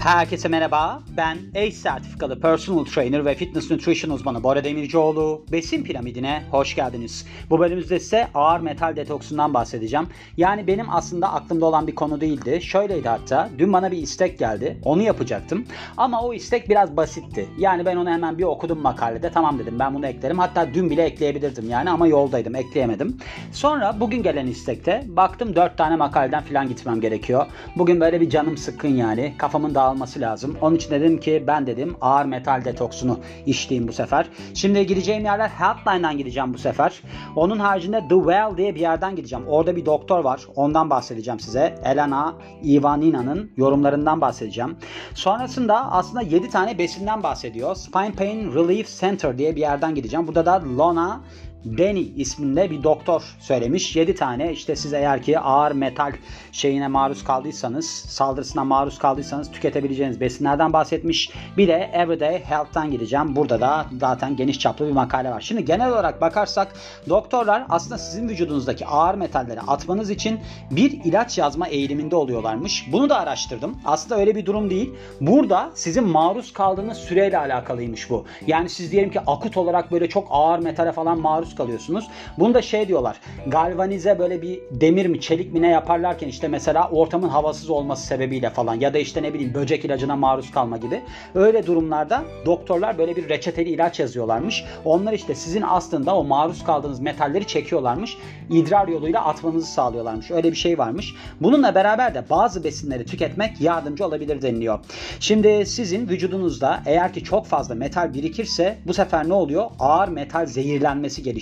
Herkese merhaba. Ben ACE sertifikalı personal trainer ve fitness nutrition uzmanı Bora Demircioğlu. Besin piramidine hoş geldiniz. Bu bölümümüzde size ağır metal detoksundan bahsedeceğim. Yani benim aslında aklımda olan bir konu değildi. Şöyleydi hatta. Dün bana bir istek geldi. Onu yapacaktım. Ama o istek biraz basitti. Yani ben onu hemen bir okudum makalede. Tamam dedim ben bunu eklerim. Hatta dün bile ekleyebilirdim yani ama yoldaydım ekleyemedim. Sonra bugün gelen istekte baktım 4 tane makaleden falan gitmem gerekiyor. Bugün böyle bir canım sıkkın yani. Kafamın dağılması lazım. Onun için dedim ki ben dedim ağır metal detoksunu işleyeyim bu sefer. Şimdi gideceğim yerler Healthline'dan gideceğim bu sefer. Onun haricinde The Well diye bir yerden gideceğim. Orada bir doktor var. Ondan bahsedeceğim size. Elena Ivanina'nın yorumlarından bahsedeceğim. Sonrasında aslında 7 tane besinden bahsediyor. Spine Pain Relief Center diye bir yerden gideceğim. Burada da Lona Danny isminde bir doktor söylemiş. 7 tane işte siz eğer ki ağır metal şeyine maruz kaldıysanız, saldırısına maruz kaldıysanız tüketebileceğiniz besinlerden bahsetmiş. Bir de Everyday Health'tan gideceğim. Burada da zaten geniş çaplı bir makale var. Şimdi genel olarak bakarsak doktorlar aslında sizin vücudunuzdaki ağır metalleri atmanız için bir ilaç yazma eğiliminde oluyorlarmış. Bunu da araştırdım. Aslında öyle bir durum değil. Burada sizin maruz kaldığınız süreyle alakalıymış bu. Yani siz diyelim ki akut olarak böyle çok ağır metale falan maruz kalıyorsunuz. Bunu da şey diyorlar. Galvanize böyle bir demir mi çelik mi ne yaparlarken işte mesela ortamın havasız olması sebebiyle falan ya da işte ne bileyim böcek ilacına maruz kalma gibi. Öyle durumlarda doktorlar böyle bir reçeteli ilaç yazıyorlarmış. Onlar işte sizin aslında o maruz kaldığınız metalleri çekiyorlarmış. İdrar yoluyla atmanızı sağlıyorlarmış. Öyle bir şey varmış. Bununla beraber de bazı besinleri tüketmek yardımcı olabilir deniliyor. Şimdi sizin vücudunuzda eğer ki çok fazla metal birikirse bu sefer ne oluyor? Ağır metal zehirlenmesi gelişiyor.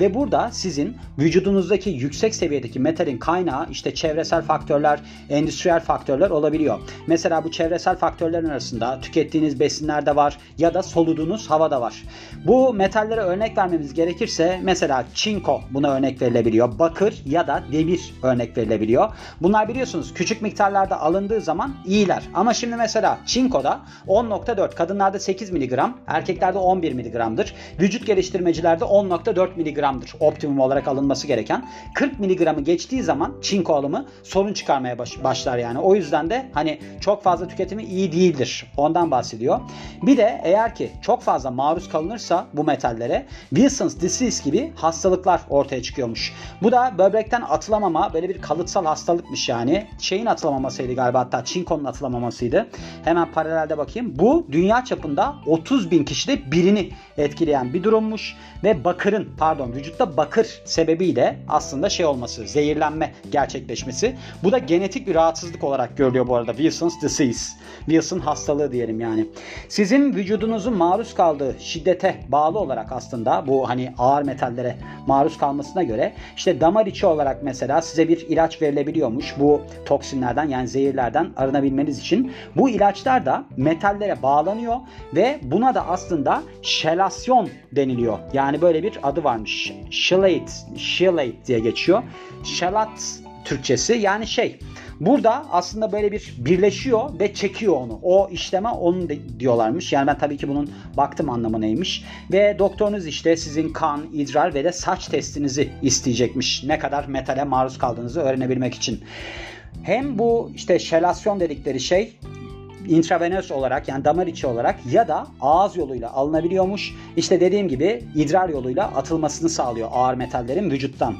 Ve burada sizin vücudunuzdaki yüksek seviyedeki metalin kaynağı işte çevresel faktörler, endüstriyel faktörler olabiliyor. Mesela bu çevresel faktörlerin arasında tükettiğiniz besinlerde var ya da soluduğunuz havada var. Bu metallere örnek vermemiz gerekirse mesela çinko buna örnek verilebiliyor. Bakır ya da demir örnek verilebiliyor. Bunlar biliyorsunuz küçük miktarlarda alındığı zaman iyiler. Ama şimdi mesela çinkoda 10.4 kadınlarda 8 mg, erkeklerde 11 mg'dır. Vücut geliştirmecilerde 10.4 mg'dır optimum olarak alınması gereken. 40 mg'ı geçtiği zaman çinko alımı sorun çıkarmaya baş, başlar yani. O yüzden de hani çok fazla tüketimi iyi değildir. Ondan bahsediyor. Bir de eğer ki çok fazla maruz kalınırsa bu metallere Wilson's disease gibi hastalıklar ortaya çıkıyormuş. Bu da böbrekten atılamama böyle bir kalıtsal hastalıkmış yani. Şeyin atılamamasıydı galiba hatta çinkonun atılamamasıydı. Hemen paralelde bakayım. Bu dünya çapında 30 bin kişide birini etkileyen bir durummuş ve bakırın pardon vücutta bakır sebebiyle aslında şey olması zehirlenme gerçekleşmesi. Bu da genetik bir rahatsızlık olarak görülüyor bu arada Wilson's disease. Wilson hastalığı diyelim yani. Sizin vücudunuzun maruz kaldığı şiddete bağlı olarak aslında bu hani ağır metallere maruz kalmasına göre işte damar içi olarak mesela size bir ilaç verilebiliyormuş. Bu toksinlerden yani zehirlerden arınabilmeniz için. Bu ilaçlar da metallere bağlanıyor ve buna da aslında şelasyon deniliyor. Yani böyle bir adı varmış. Chelate, chelate diye geçiyor. Şelat Türkçesi yani şey Burada aslında böyle bir birleşiyor ve çekiyor onu. O işleme onun diyorlarmış. Yani ben tabii ki bunun baktım anlamı neymiş. Ve doktorunuz işte sizin kan, idrar ve de saç testinizi isteyecekmiş. Ne kadar metale maruz kaldığınızı öğrenebilmek için. Hem bu işte şelasyon dedikleri şey intravenöz olarak yani damar içi olarak ya da ağız yoluyla alınabiliyormuş. İşte dediğim gibi idrar yoluyla atılmasını sağlıyor ağır metallerin vücuttan.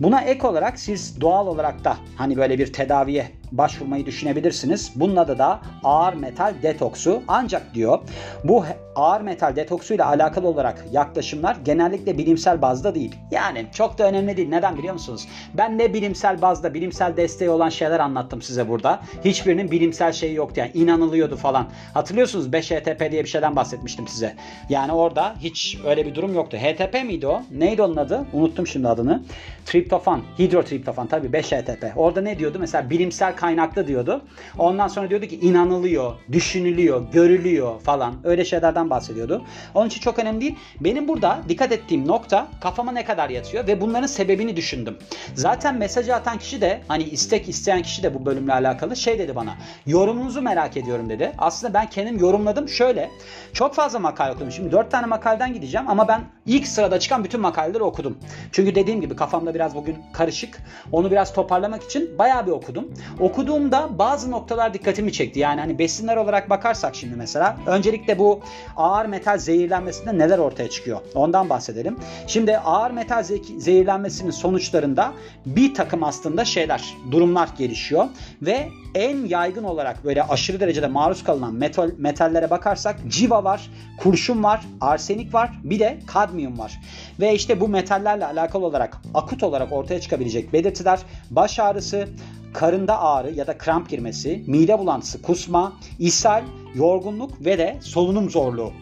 Buna ek olarak siz doğal olarak da hani böyle bir tedaviye başvurmayı düşünebilirsiniz. Bunun adı da ağır metal detoksu. Ancak diyor bu ağır metal detoksu ile alakalı olarak yaklaşımlar genellikle bilimsel bazda değil. Yani çok da önemli değil. Neden biliyor musunuz? Ben ne bilimsel bazda, bilimsel desteği olan şeyler anlattım size burada. Hiçbirinin bilimsel şeyi yoktu yani inanılıyordu falan. Hatırlıyorsunuz 5-HTP diye bir şeyden bahsetmiştim size. Yani orada hiç öyle bir durum yoktu. HTP miydi o? Neydi onun adı? Unuttum şimdi adını. Triptofan, hidrotriptofan tabii 5-HTP. Orada ne diyordu? Mesela bilimsel kaynaklı diyordu. Ondan sonra diyordu ki inanılıyor, düşünülüyor, görülüyor falan. Öyle şeylerden bahsediyordu. Onun için çok önemli değil. Benim burada dikkat ettiğim nokta kafama ne kadar yatıyor ve bunların sebebini düşündüm. Zaten mesajı atan kişi de hani istek isteyen kişi de bu bölümle alakalı şey dedi bana. Yorumunuzu merak ediyorum dedi. Aslında ben kendim yorumladım şöyle. Çok fazla makale okudum. Şimdi 4 tane makaleden gideceğim ama ben ilk sırada çıkan bütün makaleleri okudum. Çünkü dediğim gibi kafamda biraz bugün karışık. Onu biraz toparlamak için bayağı bir okudum. Okuduğumda bazı noktalar dikkatimi çekti. Yani hani besinler olarak bakarsak şimdi mesela öncelikle bu ağır metal zehirlenmesinde neler ortaya çıkıyor? Ondan bahsedelim. Şimdi ağır metal zehirlenmesinin sonuçlarında bir takım aslında şeyler, durumlar gelişiyor ve en yaygın olarak böyle aşırı derecede maruz kalınan metal, metallere bakarsak civa var, kurşun var, arsenik var, bir de kadmiyum var. Ve işte bu metallerle alakalı olarak akut olarak ortaya çıkabilecek belirtiler baş ağrısı, karında ağrı ya da kramp girmesi, mide bulantısı, kusma, ishal, yorgunluk ve de solunum zorluğu.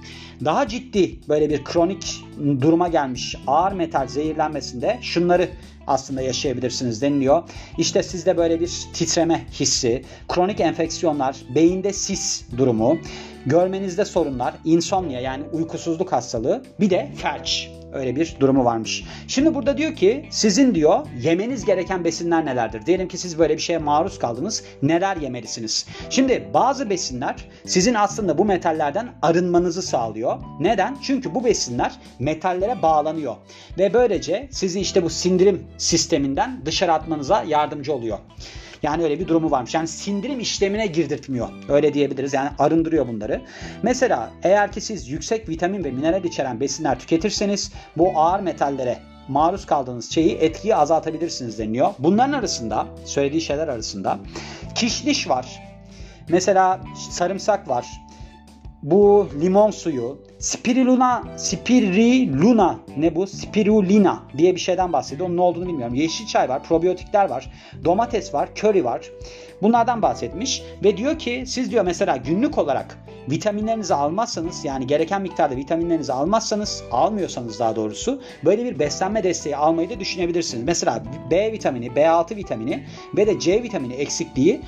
Daha ciddi böyle bir kronik duruma gelmiş ağır metal zehirlenmesinde şunları aslında yaşayabilirsiniz deniliyor. İşte sizde böyle bir titreme hissi, kronik enfeksiyonlar, beyinde sis durumu, görmenizde sorunlar, insomnia yani uykusuzluk hastalığı, bir de felç Öyle bir durumu varmış. Şimdi burada diyor ki sizin diyor yemeniz gereken besinler nelerdir? Diyelim ki siz böyle bir şeye maruz kaldınız. Neler yemelisiniz? Şimdi bazı besinler sizin aslında bu metallerden arınmanızı sağlıyor. Neden? Çünkü bu besinler metallere bağlanıyor. Ve böylece sizi işte bu sindirim sisteminden dışarı atmanıza yardımcı oluyor. Yani öyle bir durumu varmış. Yani sindirim işlemine girdirtmiyor. Öyle diyebiliriz. Yani arındırıyor bunları. Mesela eğer ki siz yüksek vitamin ve mineral içeren besinler tüketirseniz bu ağır metallere maruz kaldığınız şeyi etkiyi azaltabilirsiniz deniyor. Bunların arasında söylediği şeyler arasında kişniş var. Mesela sarımsak var. Bu limon suyu, Spirulina, spiriluna ne bu? Spirulina diye bir şeyden bahsediyor. Onun ne olduğunu bilmiyorum. Yeşil çay var, probiyotikler var, domates var, köri var. Bunlardan bahsetmiş ve diyor ki siz diyor mesela günlük olarak vitaminlerinizi almazsanız yani gereken miktarda vitaminlerinizi almazsanız almıyorsanız daha doğrusu böyle bir beslenme desteği almayı da düşünebilirsiniz. Mesela B vitamini, B6 vitamini ve de C vitamini eksikliği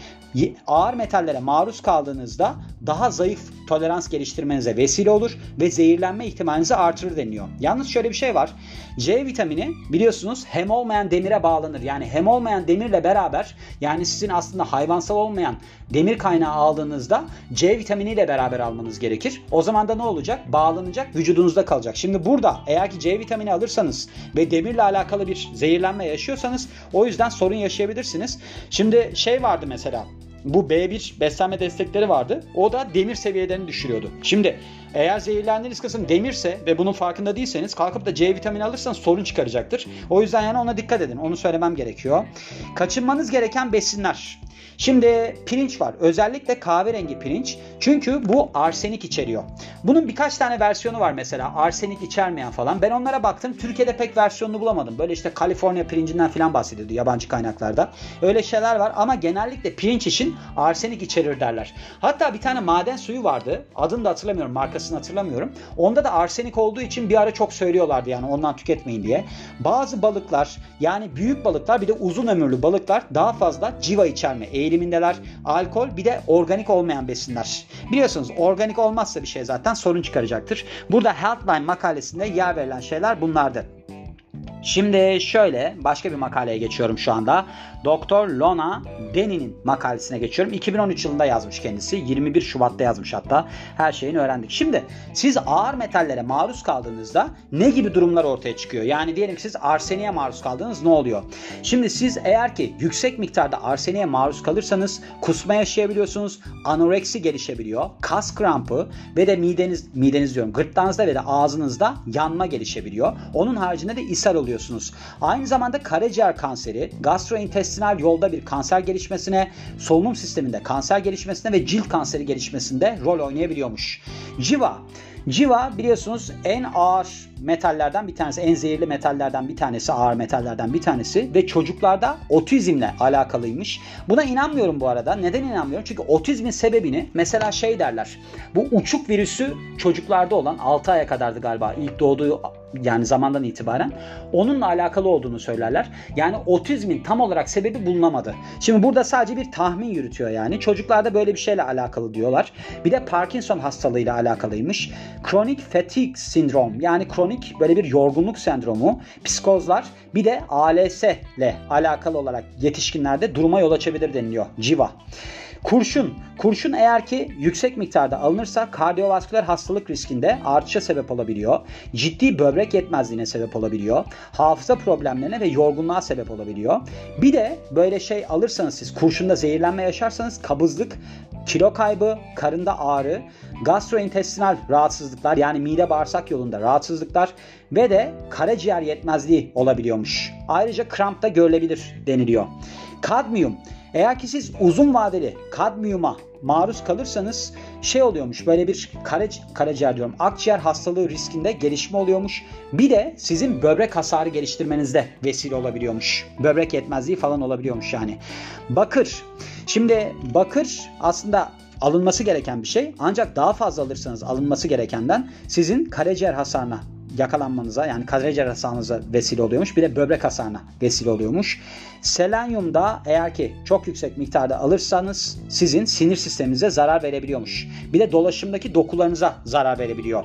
ağır metallere maruz kaldığınızda daha zayıf tolerans geliştirmenize vesile olur ve zehirlenme ihtimalinizi artırır deniyor. Yalnız şöyle bir şey var. C vitamini biliyorsunuz hem olmayan demire bağlanır. Yani hem olmayan demirle beraber yani sizin aslında hayvansal olmayan demir kaynağı aldığınızda C vitaminiyle beraber almanız gerekir. O zaman da ne olacak? Bağlanacak, vücudunuzda kalacak. Şimdi burada eğer ki C vitamini alırsanız ve demirle alakalı bir zehirlenme yaşıyorsanız o yüzden sorun yaşayabilirsiniz. Şimdi şey vardı mesela bu B1 beslenme destekleri vardı. O da demir seviyelerini düşürüyordu. Şimdi eğer zehirlendiğiniz kısım demirse ve bunun farkında değilseniz kalkıp da C vitamini alırsanız sorun çıkaracaktır. O yüzden yani ona dikkat edin. Onu söylemem gerekiyor. Kaçınmanız gereken besinler. Şimdi pirinç var. Özellikle kahverengi pirinç. Çünkü bu arsenik içeriyor. Bunun birkaç tane versiyonu var mesela. Arsenik içermeyen falan. Ben onlara baktım. Türkiye'de pek versiyonunu bulamadım. Böyle işte Kaliforniya pirincinden falan bahsediyordu yabancı kaynaklarda. Öyle şeyler var ama genellikle pirinç için arsenik içerir derler. Hatta bir tane maden suyu vardı. Adını da hatırlamıyorum. Markasını hatırlamıyorum. Onda da arsenik olduğu için bir ara çok söylüyorlardı yani ondan tüketmeyin diye. Bazı balıklar yani büyük balıklar bir de uzun ömürlü balıklar daha fazla civa içerme eğilimindeler. Alkol bir de organik olmayan besinler. Biliyorsunuz organik olmazsa bir şey zaten sorun çıkaracaktır. Burada Healthline makalesinde yer verilen şeyler bunlardı. Şimdi şöyle başka bir makaleye geçiyorum şu anda. Doktor Lona Deni'nin makalesine geçiyorum. 2013 yılında yazmış kendisi. 21 Şubat'ta yazmış hatta. Her şeyini öğrendik. Şimdi siz ağır metallere maruz kaldığınızda ne gibi durumlar ortaya çıkıyor? Yani diyelim ki siz arseniye maruz kaldınız ne oluyor? Şimdi siz eğer ki yüksek miktarda arseniye maruz kalırsanız kusma yaşayabiliyorsunuz. Anoreksi gelişebiliyor. Kas krampı ve de mideniz mideniz diyorum gırtlağınızda ve de ağzınızda yanma gelişebiliyor. Onun haricinde de ishal oluyorsunuz. Aynı zamanda karaciğer kanseri, gastrointestinal intestinal yolda bir kanser gelişmesine, solunum sisteminde kanser gelişmesine ve cilt kanseri gelişmesinde rol oynayabiliyormuş. Civa. Civa biliyorsunuz en ağır metallerden bir tanesi, en zehirli metallerden bir tanesi, ağır metallerden bir tanesi ve çocuklarda otizmle alakalıymış. Buna inanmıyorum bu arada. Neden inanmıyorum? Çünkü otizmin sebebini mesela şey derler. Bu uçuk virüsü çocuklarda olan 6 aya kadardı galiba ilk doğduğu yani zamandan itibaren onunla alakalı olduğunu söylerler. Yani otizmin tam olarak sebebi bulunamadı. Şimdi burada sadece bir tahmin yürütüyor yani. Çocuklarda böyle bir şeyle alakalı diyorlar. Bir de Parkinson hastalığıyla alakalıymış. Kronik fatigue sindrom yani kronik kronik böyle bir yorgunluk sendromu, psikozlar bir de ALS ile alakalı olarak yetişkinlerde duruma yol açabilir deniliyor. Civa. Kurşun. Kurşun eğer ki yüksek miktarda alınırsa kardiyovasküler hastalık riskinde artışa sebep olabiliyor. Ciddi böbrek yetmezliğine sebep olabiliyor. Hafıza problemlerine ve yorgunluğa sebep olabiliyor. Bir de böyle şey alırsanız siz kurşunda zehirlenme yaşarsanız kabızlık, kilo kaybı, karında ağrı, gastrointestinal rahatsızlıklar yani mide bağırsak yolunda rahatsızlıklar ve de karaciğer yetmezliği olabiliyormuş. Ayrıca kramp da görülebilir deniliyor. Kadmiyum eğer ki siz uzun vadeli kadmiyuma maruz kalırsanız şey oluyormuş böyle bir karaci karaciğer diyorum akciğer hastalığı riskinde gelişme oluyormuş. Bir de sizin böbrek hasarı geliştirmenizde vesile olabiliyormuş. Böbrek yetmezliği falan olabiliyormuş yani. Bakır. Şimdi bakır aslında alınması gereken bir şey. Ancak daha fazla alırsanız alınması gerekenden sizin karaciğer hasarına yakalanmanıza yani karaciğer hasarınıza vesile oluyormuş. Bir de böbrek hasarına vesile oluyormuş. Selenyum da eğer ki çok yüksek miktarda alırsanız sizin sinir sisteminize zarar verebiliyormuş. Bir de dolaşımdaki dokularınıza zarar verebiliyor.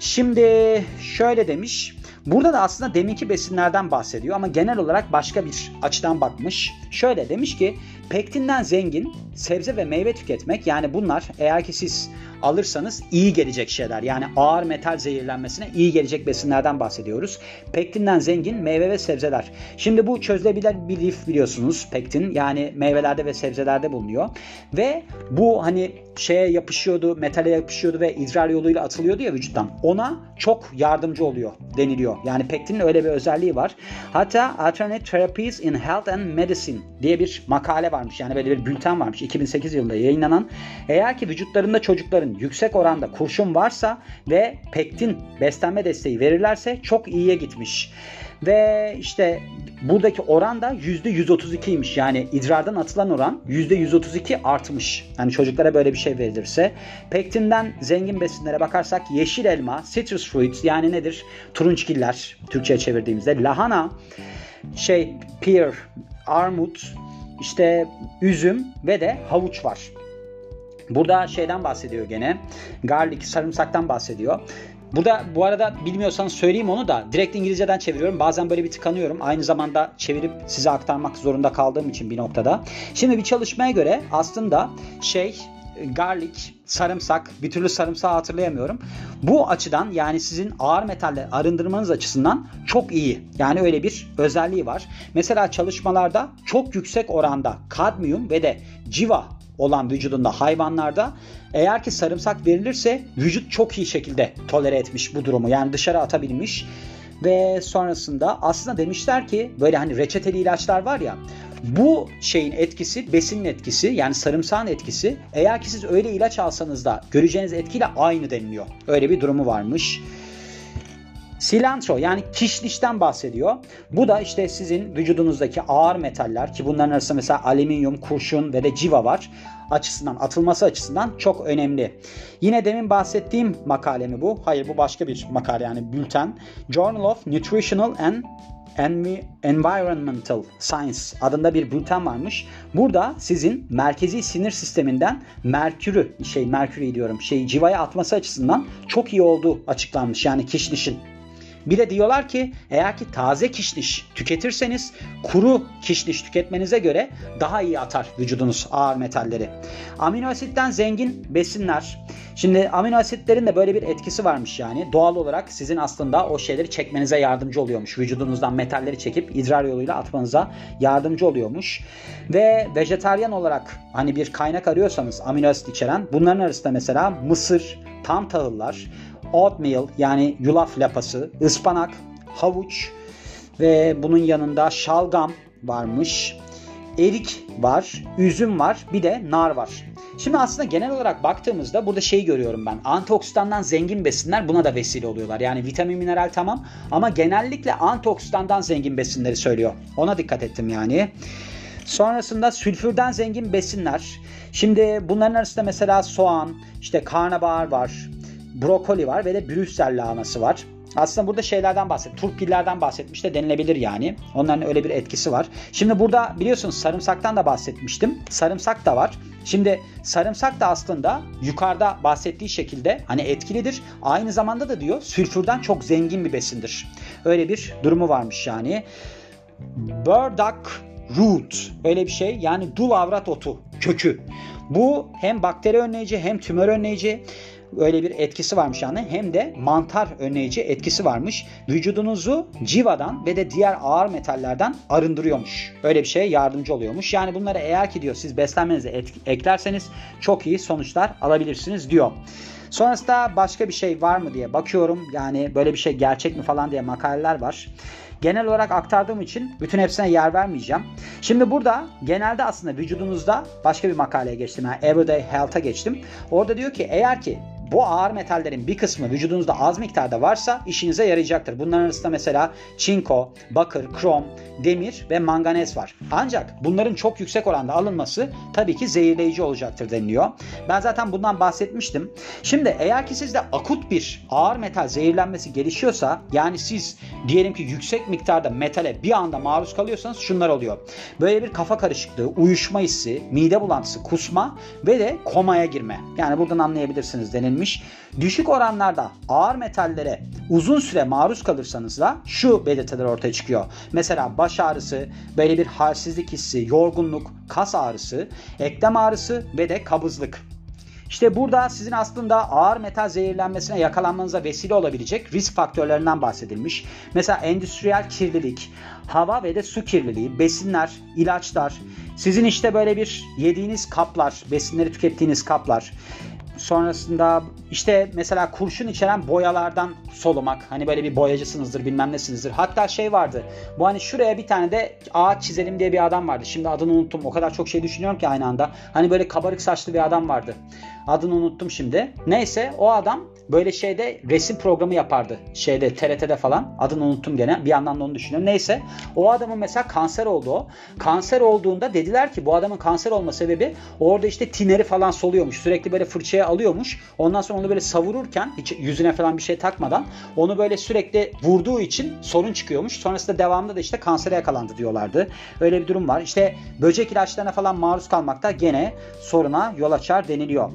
Şimdi şöyle demiş. Burada da aslında deminki besinlerden bahsediyor ama genel olarak başka bir açıdan bakmış. Şöyle demiş ki pektinden zengin sebze ve meyve tüketmek yani bunlar eğer ki siz alırsanız iyi gelecek şeyler. Yani ağır metal zehirlenmesine iyi gelecek besinlerden bahsediyoruz. Pektinden zengin meyve ve sebzeler. Şimdi bu çözülebilir bir lif biliyorsunuz pektin. Yani meyvelerde ve sebzelerde bulunuyor. Ve bu hani şeye yapışıyordu, metale yapışıyordu ve idrar yoluyla atılıyordu ya vücuttan. Ona çok yardımcı oluyor deniliyor. Yani pektinin öyle bir özelliği var. Hatta Alternate Therapies in Health and Medicine diye bir makale varmış. Yani böyle bir bülten varmış 2008 yılında yayınlanan. Eğer ki vücutlarında çocukların yüksek oranda kurşun varsa ve pektin beslenme desteği verirlerse çok iyiye gitmiş. Ve işte buradaki oran da %132'ymiş. Yani idrardan atılan oran %132 artmış. Yani çocuklara böyle bir şey verilirse. Pektinden zengin besinlere bakarsak yeşil elma, citrus fruits yani nedir? Turunçgiller Türkçe'ye çevirdiğimizde. Lahana, şey pear, armut, işte üzüm ve de havuç var. Burada şeyden bahsediyor gene. Garlic, sarımsaktan bahsediyor. Burada bu arada bilmiyorsanız söyleyeyim onu da direkt İngilizceden çeviriyorum. Bazen böyle bir tıkanıyorum. Aynı zamanda çevirip size aktarmak zorunda kaldığım için bir noktada. Şimdi bir çalışmaya göre aslında şey garlic, sarımsak, bir türlü sarımsağı hatırlayamıyorum. Bu açıdan yani sizin ağır metalle arındırmanız açısından çok iyi. Yani öyle bir özelliği var. Mesela çalışmalarda çok yüksek oranda kadmiyum ve de civa olan vücudunda hayvanlarda eğer ki sarımsak verilirse vücut çok iyi şekilde tolere etmiş bu durumu. Yani dışarı atabilmiş ve sonrasında aslında demişler ki böyle hani reçeteli ilaçlar var ya bu şeyin etkisi besinin etkisi yani sarımsağın etkisi eğer ki siz öyle ilaç alsanız da göreceğiniz etkiyle aynı deniliyor. Öyle bir durumu varmış. Silantro yani kişnişten bahsediyor. Bu da işte sizin vücudunuzdaki ağır metaller ki bunların arasında mesela alüminyum, kurşun ve de civa var açısından, atılması açısından çok önemli. Yine demin bahsettiğim makale mi bu? Hayır bu başka bir makale yani bülten. Journal of Nutritional and Environmental Science adında bir bülten varmış. Burada sizin merkezi sinir sisteminden merkürü, şey merkürü diyorum, şey civaya atması açısından çok iyi olduğu açıklanmış. Yani kişnişin bir de diyorlar ki eğer ki taze kişniş tüketirseniz kuru kişniş tüketmenize göre daha iyi atar vücudunuz ağır metalleri. Amino asitten zengin besinler. Şimdi amino asitlerin de böyle bir etkisi varmış yani. Doğal olarak sizin aslında o şeyleri çekmenize yardımcı oluyormuş. Vücudunuzdan metalleri çekip idrar yoluyla atmanıza yardımcı oluyormuş. Ve vejetaryen olarak hani bir kaynak arıyorsanız amino asit içeren bunların arasında mesela mısır, tam tahıllar, oatmeal yani yulaf lapası, ıspanak, havuç ve bunun yanında şalgam varmış. Erik var, üzüm var, bir de nar var. Şimdi aslında genel olarak baktığımızda burada şeyi görüyorum ben. Antioksidandan zengin besinler buna da vesile oluyorlar. Yani vitamin mineral tamam ama genellikle antioksidandan zengin besinleri söylüyor. Ona dikkat ettim yani. Sonrasında sülfürden zengin besinler. Şimdi bunların arasında mesela soğan, işte karnabahar var, brokoli var ve de Brüssel lahanası var. Aslında burada şeylerden bahset. Turp pillerden bahsetmiş de denilebilir yani. Onların öyle bir etkisi var. Şimdi burada biliyorsunuz sarımsaktan da bahsetmiştim. Sarımsak da var. Şimdi sarımsak da aslında yukarıda bahsettiği şekilde hani etkilidir. Aynı zamanda da diyor sülfürden çok zengin bir besindir. Öyle bir durumu varmış yani. Burdock root öyle bir şey yani dul avrat otu kökü. Bu hem bakteri önleyici hem tümör önleyici öyle bir etkisi varmış yani hem de mantar önleyici etkisi varmış. Vücudunuzu civadan ve de diğer ağır metallerden arındırıyormuş. Öyle bir şeye yardımcı oluyormuş. Yani bunları eğer ki diyor siz beslenmenize eklerseniz çok iyi sonuçlar alabilirsiniz diyor. Sonrasında başka bir şey var mı diye bakıyorum. Yani böyle bir şey gerçek mi falan diye makaleler var. Genel olarak aktardığım için bütün hepsine yer vermeyeceğim. Şimdi burada genelde aslında vücudunuzda başka bir makaleye geçtim. Yani Everyday Health'a geçtim. Orada diyor ki eğer ki bu ağır metallerin bir kısmı vücudunuzda az miktarda varsa işinize yarayacaktır. Bunların arasında mesela çinko, bakır, krom, demir ve manganez var. Ancak bunların çok yüksek oranda alınması tabii ki zehirleyici olacaktır deniliyor. Ben zaten bundan bahsetmiştim. Şimdi eğer ki sizde akut bir ağır metal zehirlenmesi gelişiyorsa yani siz diyelim ki yüksek miktarda metale bir anda maruz kalıyorsanız şunlar oluyor. Böyle bir kafa karışıklığı, uyuşma hissi, mide bulantısı, kusma ve de komaya girme. Yani buradan anlayabilirsiniz denilmiş. Düşük oranlarda ağır metallere uzun süre maruz kalırsanız da şu belirtiler ortaya çıkıyor. Mesela baş ağrısı, böyle bir halsizlik hissi, yorgunluk, kas ağrısı, eklem ağrısı ve de kabızlık. İşte burada sizin aslında ağır metal zehirlenmesine yakalanmanıza vesile olabilecek risk faktörlerinden bahsedilmiş. Mesela endüstriyel kirlilik, hava ve de su kirliliği, besinler, ilaçlar, sizin işte böyle bir yediğiniz kaplar, besinleri tükettiğiniz kaplar, Sonrasında işte mesela kurşun içeren boyalardan solumak. Hani böyle bir boyacısınızdır bilmem nesinizdir. Hatta şey vardı. Bu hani şuraya bir tane de ağaç çizelim diye bir adam vardı. Şimdi adını unuttum. O kadar çok şey düşünüyorum ki aynı anda. Hani böyle kabarık saçlı bir adam vardı. Adını unuttum şimdi. Neyse o adam böyle şeyde resim programı yapardı. Şeyde TRT'de falan. Adını unuttum gene. Bir yandan da onu düşünüyorum. Neyse o adamın mesela kanser oldu o. Kanser olduğunda dediler ki bu adamın kanser olma sebebi orada işte tineri falan soluyormuş. Sürekli böyle fırçaya alıyormuş. Ondan sonra onu böyle savururken hiç yüzüne falan bir şey takmadan onu böyle sürekli vurduğu için sorun çıkıyormuş. Sonrasında devamında da işte kansere yakalandı diyorlardı. Öyle bir durum var. İşte böcek ilaçlarına falan maruz kalmak da gene soruna yol açar deniliyor.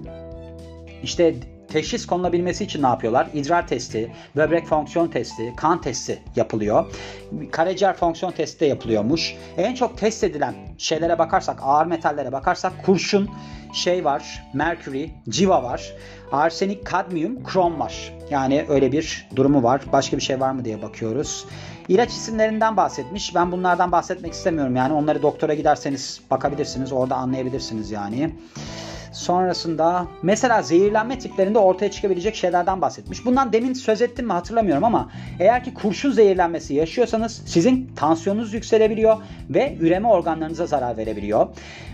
İşte teşhis konulabilmesi için ne yapıyorlar? İdrar testi, böbrek fonksiyon testi, kan testi yapılıyor. Karaciğer fonksiyon testi de yapılıyormuş. En çok test edilen şeylere bakarsak, ağır metallere bakarsak kurşun, şey var, merkürü, civa var. Arsenik, kadmiyum, krom var. Yani öyle bir durumu var. Başka bir şey var mı diye bakıyoruz. İlaç isimlerinden bahsetmiş. Ben bunlardan bahsetmek istemiyorum. Yani onları doktora giderseniz bakabilirsiniz. Orada anlayabilirsiniz yani. Sonrasında mesela zehirlenme tiplerinde ortaya çıkabilecek şeylerden bahsetmiş. Bundan demin söz ettim mi hatırlamıyorum ama eğer ki kurşun zehirlenmesi yaşıyorsanız sizin tansiyonunuz yükselebiliyor ve üreme organlarınıza zarar verebiliyor.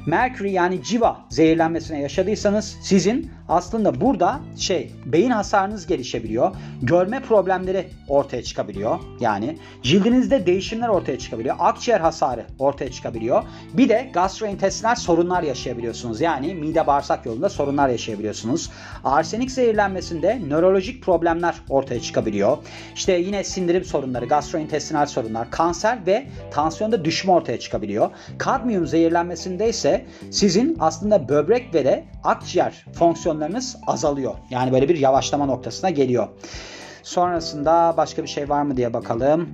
Mercury yani civa zehirlenmesine yaşadıysanız sizin aslında burada şey beyin hasarınız gelişebiliyor. Görme problemleri ortaya çıkabiliyor. Yani cildinizde değişimler ortaya çıkabiliyor. Akciğer hasarı ortaya çıkabiliyor. Bir de gastrointestinal sorunlar yaşayabiliyorsunuz. Yani mide bağırsak yolunda sorunlar yaşayabiliyorsunuz. Arsenik zehirlenmesinde nörolojik problemler ortaya çıkabiliyor. İşte yine sindirim sorunları, gastrointestinal sorunlar, kanser ve tansiyonda düşme ortaya çıkabiliyor. Kadmiyum zehirlenmesinde ise sizin aslında böbrek ve de akciğer fonksiyonlarınız azalıyor. Yani böyle bir yavaşlama noktasına geliyor. Sonrasında başka bir şey var mı diye bakalım.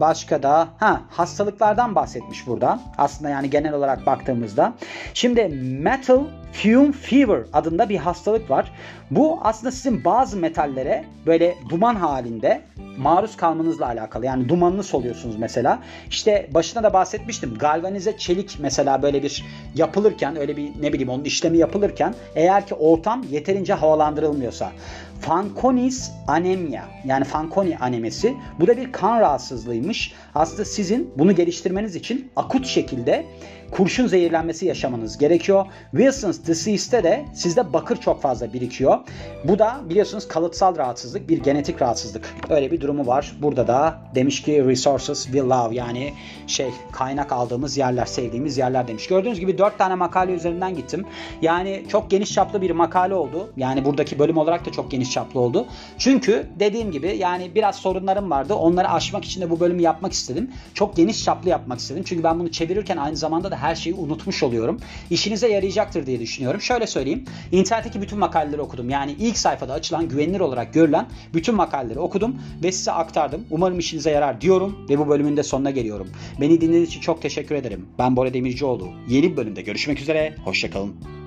Başka da ha hastalıklardan bahsetmiş burada. Aslında yani genel olarak baktığımızda. Şimdi metal fume fever adında bir hastalık var. Bu aslında sizin bazı metallere böyle duman halinde maruz kalmanızla alakalı. Yani dumanını soluyorsunuz mesela. İşte başına da bahsetmiştim. Galvanize çelik mesela böyle bir yapılırken öyle bir ne bileyim onun işlemi yapılırken eğer ki ortam yeterince havalandırılmıyorsa Fanconi's anemia yani Fanconi anemisi bu da bir kan rahatsızlığıymış. Aslında sizin bunu geliştirmeniz için akut şekilde kurşun zehirlenmesi yaşamanız gerekiyor. Wilson's disease'te de sizde bakır çok fazla birikiyor. Bu da biliyorsunuz kalıtsal rahatsızlık, bir genetik rahatsızlık. Öyle bir durumu var. Burada da demiş ki resources will love yani şey kaynak aldığımız yerler, sevdiğimiz yerler demiş. Gördüğünüz gibi 4 tane makale üzerinden gittim. Yani çok geniş çaplı bir makale oldu. Yani buradaki bölüm olarak da çok geniş çaplı oldu. Çünkü dediğim gibi yani biraz sorunlarım vardı. Onları aşmak için de bu bölümü yapmak istedim. Çok geniş çaplı yapmak istedim. Çünkü ben bunu çevirirken aynı zamanda da her şeyi unutmuş oluyorum. İşinize yarayacaktır diye düşünüyorum. Şöyle söyleyeyim. İnternetteki bütün makaleleri okudum. Yani ilk sayfada açılan güvenilir olarak görülen bütün makaleleri okudum ve size aktardım. Umarım işinize yarar diyorum ve bu bölümün de sonuna geliyorum. Beni dinlediğiniz için çok teşekkür ederim. Ben Bora Demircioğlu. Yeni bir bölümde görüşmek üzere. Hoşçakalın.